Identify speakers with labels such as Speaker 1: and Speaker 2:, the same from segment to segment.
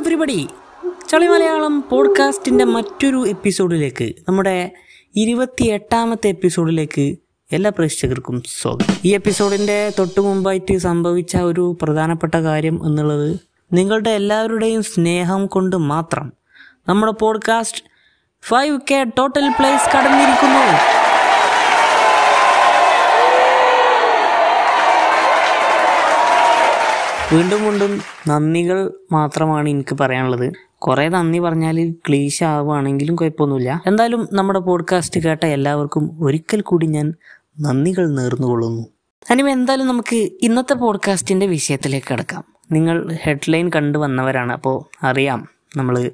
Speaker 1: Everybody ചളി മലയാളം പോഡ്കാസ്റ്റിന്റെ മറ്റൊരു എപ്പിസോഡിലേക്ക് നമ്മുടെ ഇരുപത്തി എട്ടാമത്തെ എപ്പിസോഡിലേക്ക് എല്ലാ പ്രേക്ഷകർക്കും സ്വാഗതം. ഈ എപ്പിസോഡിന്റെ തൊട്ടു മുമ്പായിട്ട് സംഭവിച്ച ഒരു പ്രധാനപ്പെട്ട കാര്യം എന്നുള്ളത് നിങ്ങളുടെ എല്ലാവരുടെയും സ്നേഹം കൊണ്ട് മാത്രം നമ്മുടെ podcast five K total plays കടന്നിരിക്കുന്നു. വീണ്ടും വീണ്ടും നന്ദികൾ മാത്രമാണ് എനിക്ക് പറയാനുള്ളത്. കുറേ നന്ദി പറഞ്ഞാൽ ക്ലീശ ആവുകയാണെങ്കിലും കുഴപ്പമൊന്നുമില്ല. എന്തായാലും നമ്മുടെ പോഡ്കാസ്റ്റ് കേട്ട എല്ലാവർക്കും ഒരിക്കൽ കൂടി ഞാൻ നന്ദികൾ നേർന്നുകൊള്ളുന്നു. അനിമ എന്തായാലും നമുക്ക് ഇന്നത്തെ പോഡ്കാസ്റ്റിന്റെ വിഷയത്തിലേക്ക് കിടക്കാം. നിങ്ങൾ ഹെഡ്ലൈൻ കണ്ടു വന്നവരാണ് അപ്പോൾ അറിയാം നമ്മൾ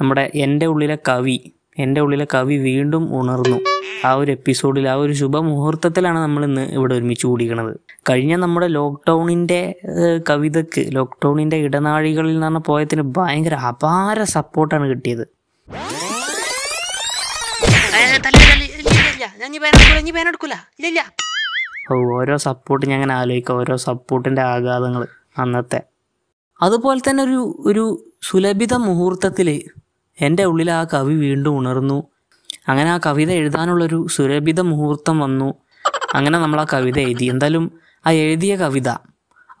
Speaker 1: നമ്മുടെ എന്റെ ഉള്ളിലെ കവി എന്റെ ഉള്ളിലെ കവി വീണ്ടും ഉണർന്നു. ആ ഒരു എപ്പിസോഡിൽ ആ ഒരു ശുഭമുഹൂർത്തത്തിലാണ് നമ്മൾ ഇന്ന് ഇവിടെ ഒരുമിച്ച് കൂടിക്കണത് കഴിഞ്ഞ നമ്മുടെ ലോക്ക്ഡൗണിന്റെ കവിതയ്ക്ക് ലോക്ക്ഡൗണിന്റെ ഇടനാഴികളിൽ നിന്ന് പോയതിന് ഭയങ്കര അപാര സപ്പോർട്ടാണ് കിട്ടിയത്. ഓ ഓരോ സപ്പോർട്ട് ഞാൻ അങ്ങനെ ആലോചിക്കാം. ഓരോ സപ്പോർട്ടിന്റെ ആഘാതങ്ങൾ അന്നത്തെ. അതുപോലെ തന്നെ ഒരു ഒരു സുലഭിത മുഹൂർത്തത്തിൽ എന്റെ ഉള്ളിൽ ആ കവി വീണ്ടും ഉണർന്നു. അങ്ങനെ ആ കവിത എഴുതാനുള്ളൊരു സുരഭിത മുഹൂർത്തം വന്നു. അങ്ങനെ നമ്മൾ ആ കവിത എഴുതി. എന്തായാലും ആ എഴുതിയ കവിത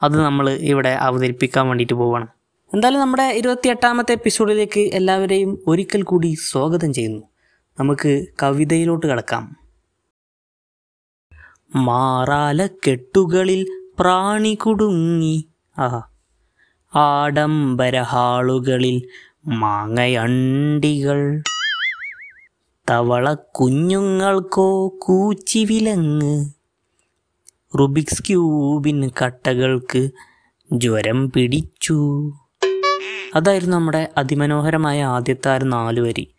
Speaker 1: അത് നമ്മൾ ഇവിടെ അവതരിപ്പിക്കാൻ വേണ്ടിയിട്ട് പോവാണ്. എന്തായാലും നമ്മുടെ ഇരുപത്തി എട്ടാമത്തെ എപ്പിസോഡിലേക്ക് എല്ലാവരെയും ഒരിക്കൽ കൂടി സ്വാഗതം ചെയ്യുന്നു. നമുക്ക് കവിതയിലോട്ട് കിടക്കാം. മാറാല കെട്ടുകളിൽ പ്രാണി കുടുങ്ങി. ആ ആഡംബര ഹാളുകളിൽ മാങ്ങയണ്ടികൾ. തവള കുഞ്ഞുങ്ങൾക്കോ കൂച്ചിവിലങ്ങ്. റുബിക്സ് ക്യൂബിൻ കട്ടകൾക്ക് ജ്വരം പിടിച്ചു. അതായിരുന്നു നമ്മുടെ അതിമനോഹരമായ ആദ്യത്തെ ആ നാല് വരി.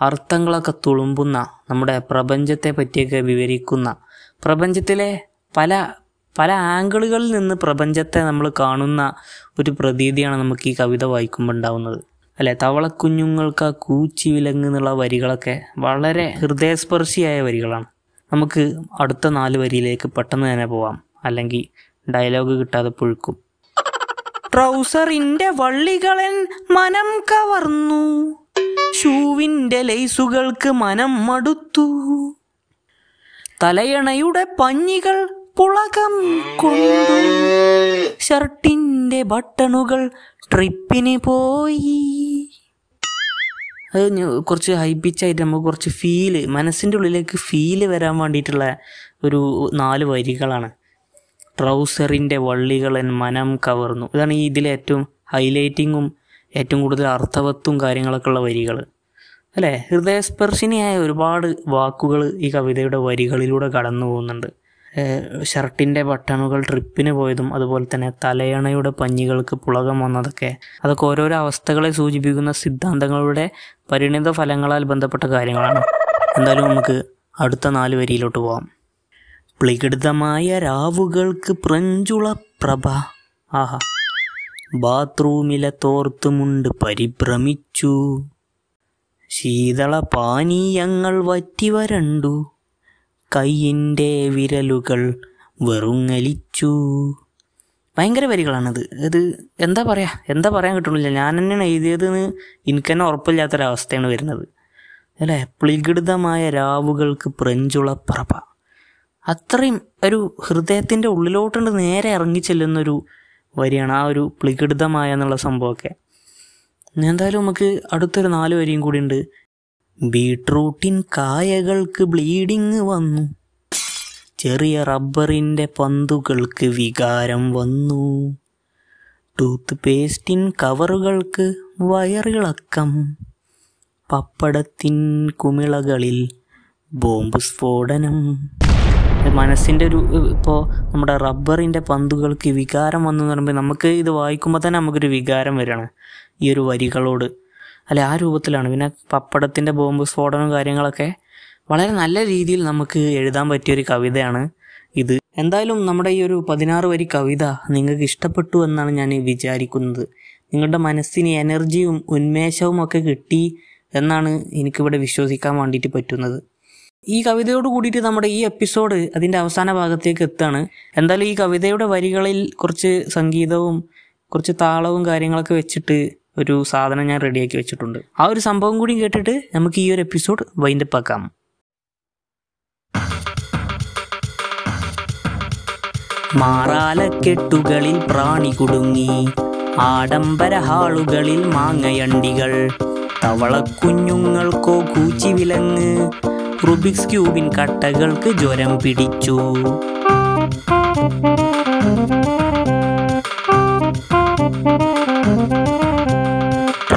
Speaker 1: അർത്ഥങ്ങളൊക്കെ തുളുമ്പുന്ന നമ്മുടെ പ്രപഞ്ചത്തെ പറ്റിയൊക്കെ വിവരിക്കുന്ന പ്രപഞ്ചത്തിലെ പല പല ആംഗിളുകളിൽ നിന്ന് പ്രപഞ്ചത്തെ നമ്മൾ കാണുന്ന ഒരു പ്രതീതിയാണ് നമുക്ക് ഈ കവിത വായിക്കുമ്പോൾ ഉണ്ടാവുന്നത്. അല്ലെ തവളക്കുഞ്ഞുങ്ങൾക്ക് ആ കൂച്ചി വിലങ്ങ് എന്നുള്ള വരികളൊക്കെ വളരെ ഹൃദയസ്പർശിയായ വരികളാണ്. നമുക്ക് അടുത്ത നാല് വരിയിലേക്ക് പെട്ടെന്ന് തന്നെ പോവാം. അല്ലെങ്കിൽ ഡയലോഗ് കിട്ടാതെ പുഴുക്കും. ട്രൗസറിന്റെ വള്ളികളൻ മനം കവർന്നു. ഷൂവിന്റെ ലൈസുകൾക്ക് മനം മടുത്തു. തലയണയുടെ പഞ്ഞികൾ പുളകം കൊണ്ടു. ഷർട്ടിന്റെ ബട്ടണുകൾ ട്രിപ്പിന് പോയി. അത് കുറച്ച് ഹൈ പിച്ചായിട്ട് നമുക്ക് കുറച്ച് ഫീൽ മനസ്സിന്റെ ഉള്ളിലേക്ക് ഫീൽ വരാൻ വേണ്ടിയിട്ടുള്ള ഒരു നാല് വരികളാണ്. ട്രൗസറിന്റെ എൻ മനം കവർന്നു. ഇതാണ് ഈ ഇതിലെ ഏറ്റവും ഹൈലൈറ്റിങ്ങും ഏറ്റവും കൂടുതൽ അർത്ഥവത്തും കാര്യങ്ങളൊക്കെ ഉള്ള വരികൾ. അല്ലേ? ഹൃദയസ്പർശിനിയായ ഒരുപാട് വാക്കുകൾ ഈ കവിതയുടെ വരികളിലൂടെ കടന്നു പോകുന്നുണ്ട് ഷർട്ടിന്റെ ബട്ടണുകൾ ട്രിപ്പിന് പോയതും അതുപോലെ തന്നെ തലയണയുടെ പഞ്ഞികൾക്ക് പുളകം വന്നതൊക്കെ. അതൊക്കെ ഓരോരോ അവസ്ഥകളെ സൂചിപ്പിക്കുന്ന സിദ്ധാന്തങ്ങളുടെ പരിണിത ഫലങ്ങളാൽ ബന്ധപ്പെട്ട കാര്യങ്ങളാണ്. എന്തായാലും നമുക്ക് അടുത്ത നാല് വരിയിലോട്ട് പോവാം. പ്ലികൃതമായ രാവുകൾക്ക് പ്രഞ്ചുള പ്രഭ. ആഹാ. ബാത്റൂമിലെ തോർത്തുമുണ്ട് പരിഭ്രമിച്ചു. ശീതള പാനീയങ്ങൾ വറ്റി വരണ്ടു കയ്യിന്റെ വിരലുകൾ വെറുങ്ങലിച്ചു. ഭയങ്കര വരികളാണത്. അത് എന്താ പറയാ? എന്താ പറയാൻ കിട്ടണില്ല. ഞാൻ തന്നെയാണ് എഴുതിയതെന്ന് എനിക്ക് തന്നെ ഉറപ്പില്ലാത്തൊരവസ്ഥയാണ് വരുന്നത്. അല്ലേ? പ്ലികൃതമായ രാവുകൾക്ക് പ്രഭ അത്രയും ഒരു ഹൃദയത്തിന്റെ ഉള്ളിലോട്ടുണ്ട് നേരെ ഇറങ്ങി ചെല്ലുന്നൊരു വരിയാണ് ആ ഒരു പ്ലികൃതമായ എന്നുള്ള സംഭവമൊക്കെ. എന്തായാലും നമുക്ക് അടുത്തൊരു നാല് വരിയും കൂടി ഉണ്ട്. ബീട്രൂട്ടിൻ കായകൾക്ക് ബ്ലീഡിങ് വന്നു. ചെറിയ റബ്ബറിന്റെ പന്തുകൾക്ക് വികാരം വന്നു. ടൂത്ത് പേസ്റ്റിൻ കവറുകൾക്ക് വയറിളക്കം. പപ്പടത്തിൻ കുമിളകളിൽ ബോംബ് സ്ഫോടനം. മനസ്സിന്റെ ഒരു ഇപ്പോൾ നമ്മുടെ റബ്ബറിന്റെ പന്തുകൾക്ക് വികാരം വന്നു എന്ന് പറയുമ്പോൾ നമുക്ക് ഇത് വായിക്കുമ്പോൾ തന്നെ നമുക്കൊരു വികാരം വരികയാണ് ഈ ഒരു വരികളോട് അല്ലെ ആ രൂപത്തിലാണ്. പിന്നെ പപ്പടത്തിന്റെ ബോംബ് സ്ഫോടനം കാര്യങ്ങളൊക്കെ വളരെ നല്ല രീതിയിൽ നമുക്ക് എഴുതാൻ പറ്റിയൊരു കവിതയാണ് ഇത്. എന്തായാലും നമ്മുടെ ഈ ഒരു പതിനാറ് വരി കവിത നിങ്ങൾക്ക് ഇഷ്ടപ്പെട്ടു എന്നാണ് ഞാൻ വിചാരിക്കുന്നത്. നിങ്ങളുടെ മനസ്സിന് എനർജിയും ഉന്മേഷവും ഒക്കെ കിട്ടി എന്നാണ് എനിക്കിവിടെ വിശ്വസിക്കാൻ വേണ്ടിയിട്ട് പറ്റുന്നത്. ഈ കവിതയോട് കൂടിയിട്ട് നമ്മുടെ ഈ എപ്പിസോഡ് അതിന്റെ അവസാന ഭാഗത്തേക്ക് എത്താണ് എന്തായാലും ഈ കവിതയുടെ വരികളിൽ കുറച്ച് സംഗീതവും കുറച്ച് താളവും കാര്യങ്ങളൊക്കെ വെച്ചിട്ട് ഒരു സാധനം ഞാൻ റെഡിയാക്കി വെച്ചിട്ടുണ്ട്. ആ ഒരു സംഭവം കൂടി കേട്ടിട്ട് നമുക്ക് ഈ ഒരു എപ്പിസോഡ് വൈൻഡപ്പ് ആക്കാം. മാറാലക്കെട്ടുകളിൽ പ്രാണി കുടുങ്ങി ആഡംബര ഹാളുകളിൽ മാങ്ങയണ്ടികൾ തവളക്കുഞ്ഞുങ്ങൾക്കോ കൂച്ചി വിലങ്ങ് റുബിക്സ് ക്യൂബിൻ കട്ടകൾക്ക് ജ്വരം പിടിച്ചു.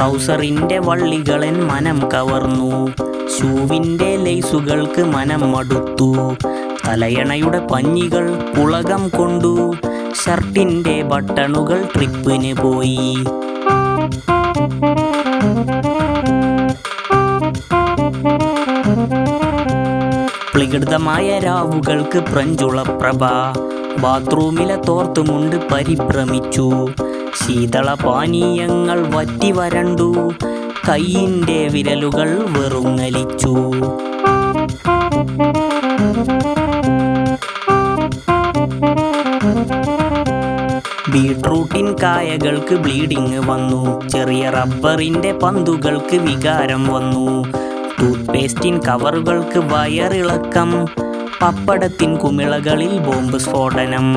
Speaker 1: ട്രൗസറിന്റെ വള്ളികളൻ മനം കവർന്നു. ഷൂവിന്റെ ലേസുകൾക്ക് മനം മടുത്തു. തലയണയുടെ പഞ്ഞികൾ പുളകം കൊണ്ടു. ഷർട്ടിന്റെ ബട്ടണുകൾ ട്രിപ്പിന് പോയി. പ്ലികൃതമായ രാവുകൾക്ക് പ്രഞ്ചുളപ്രഭ. ബാത്റൂമിലെ തോർത്തുമുണ്ട് പരിഭ്രമിച്ചു. ശീതള പാനീയങ്ങൾ വറ്റി വരണ്ടു. കൈയിന്റെ വിരലുകൾ വെറുങ്ങലിച്ചു. ബീട്രൂട്ടിൻ കായകൾക്ക് ബ്ലീഡിങ് വന്നു. ചെറിയ റബ്ബറിന്റെ പന്തുകൾക്ക് വികാരം വന്നു. ടൂത്ത് പേസ്റ്റിൻ കവറുകൾക്ക് വയറിളക്കം. പപ്പടത്തിൻ കുമിളകളിൽ ബോംബ് സ്ഫോടനം.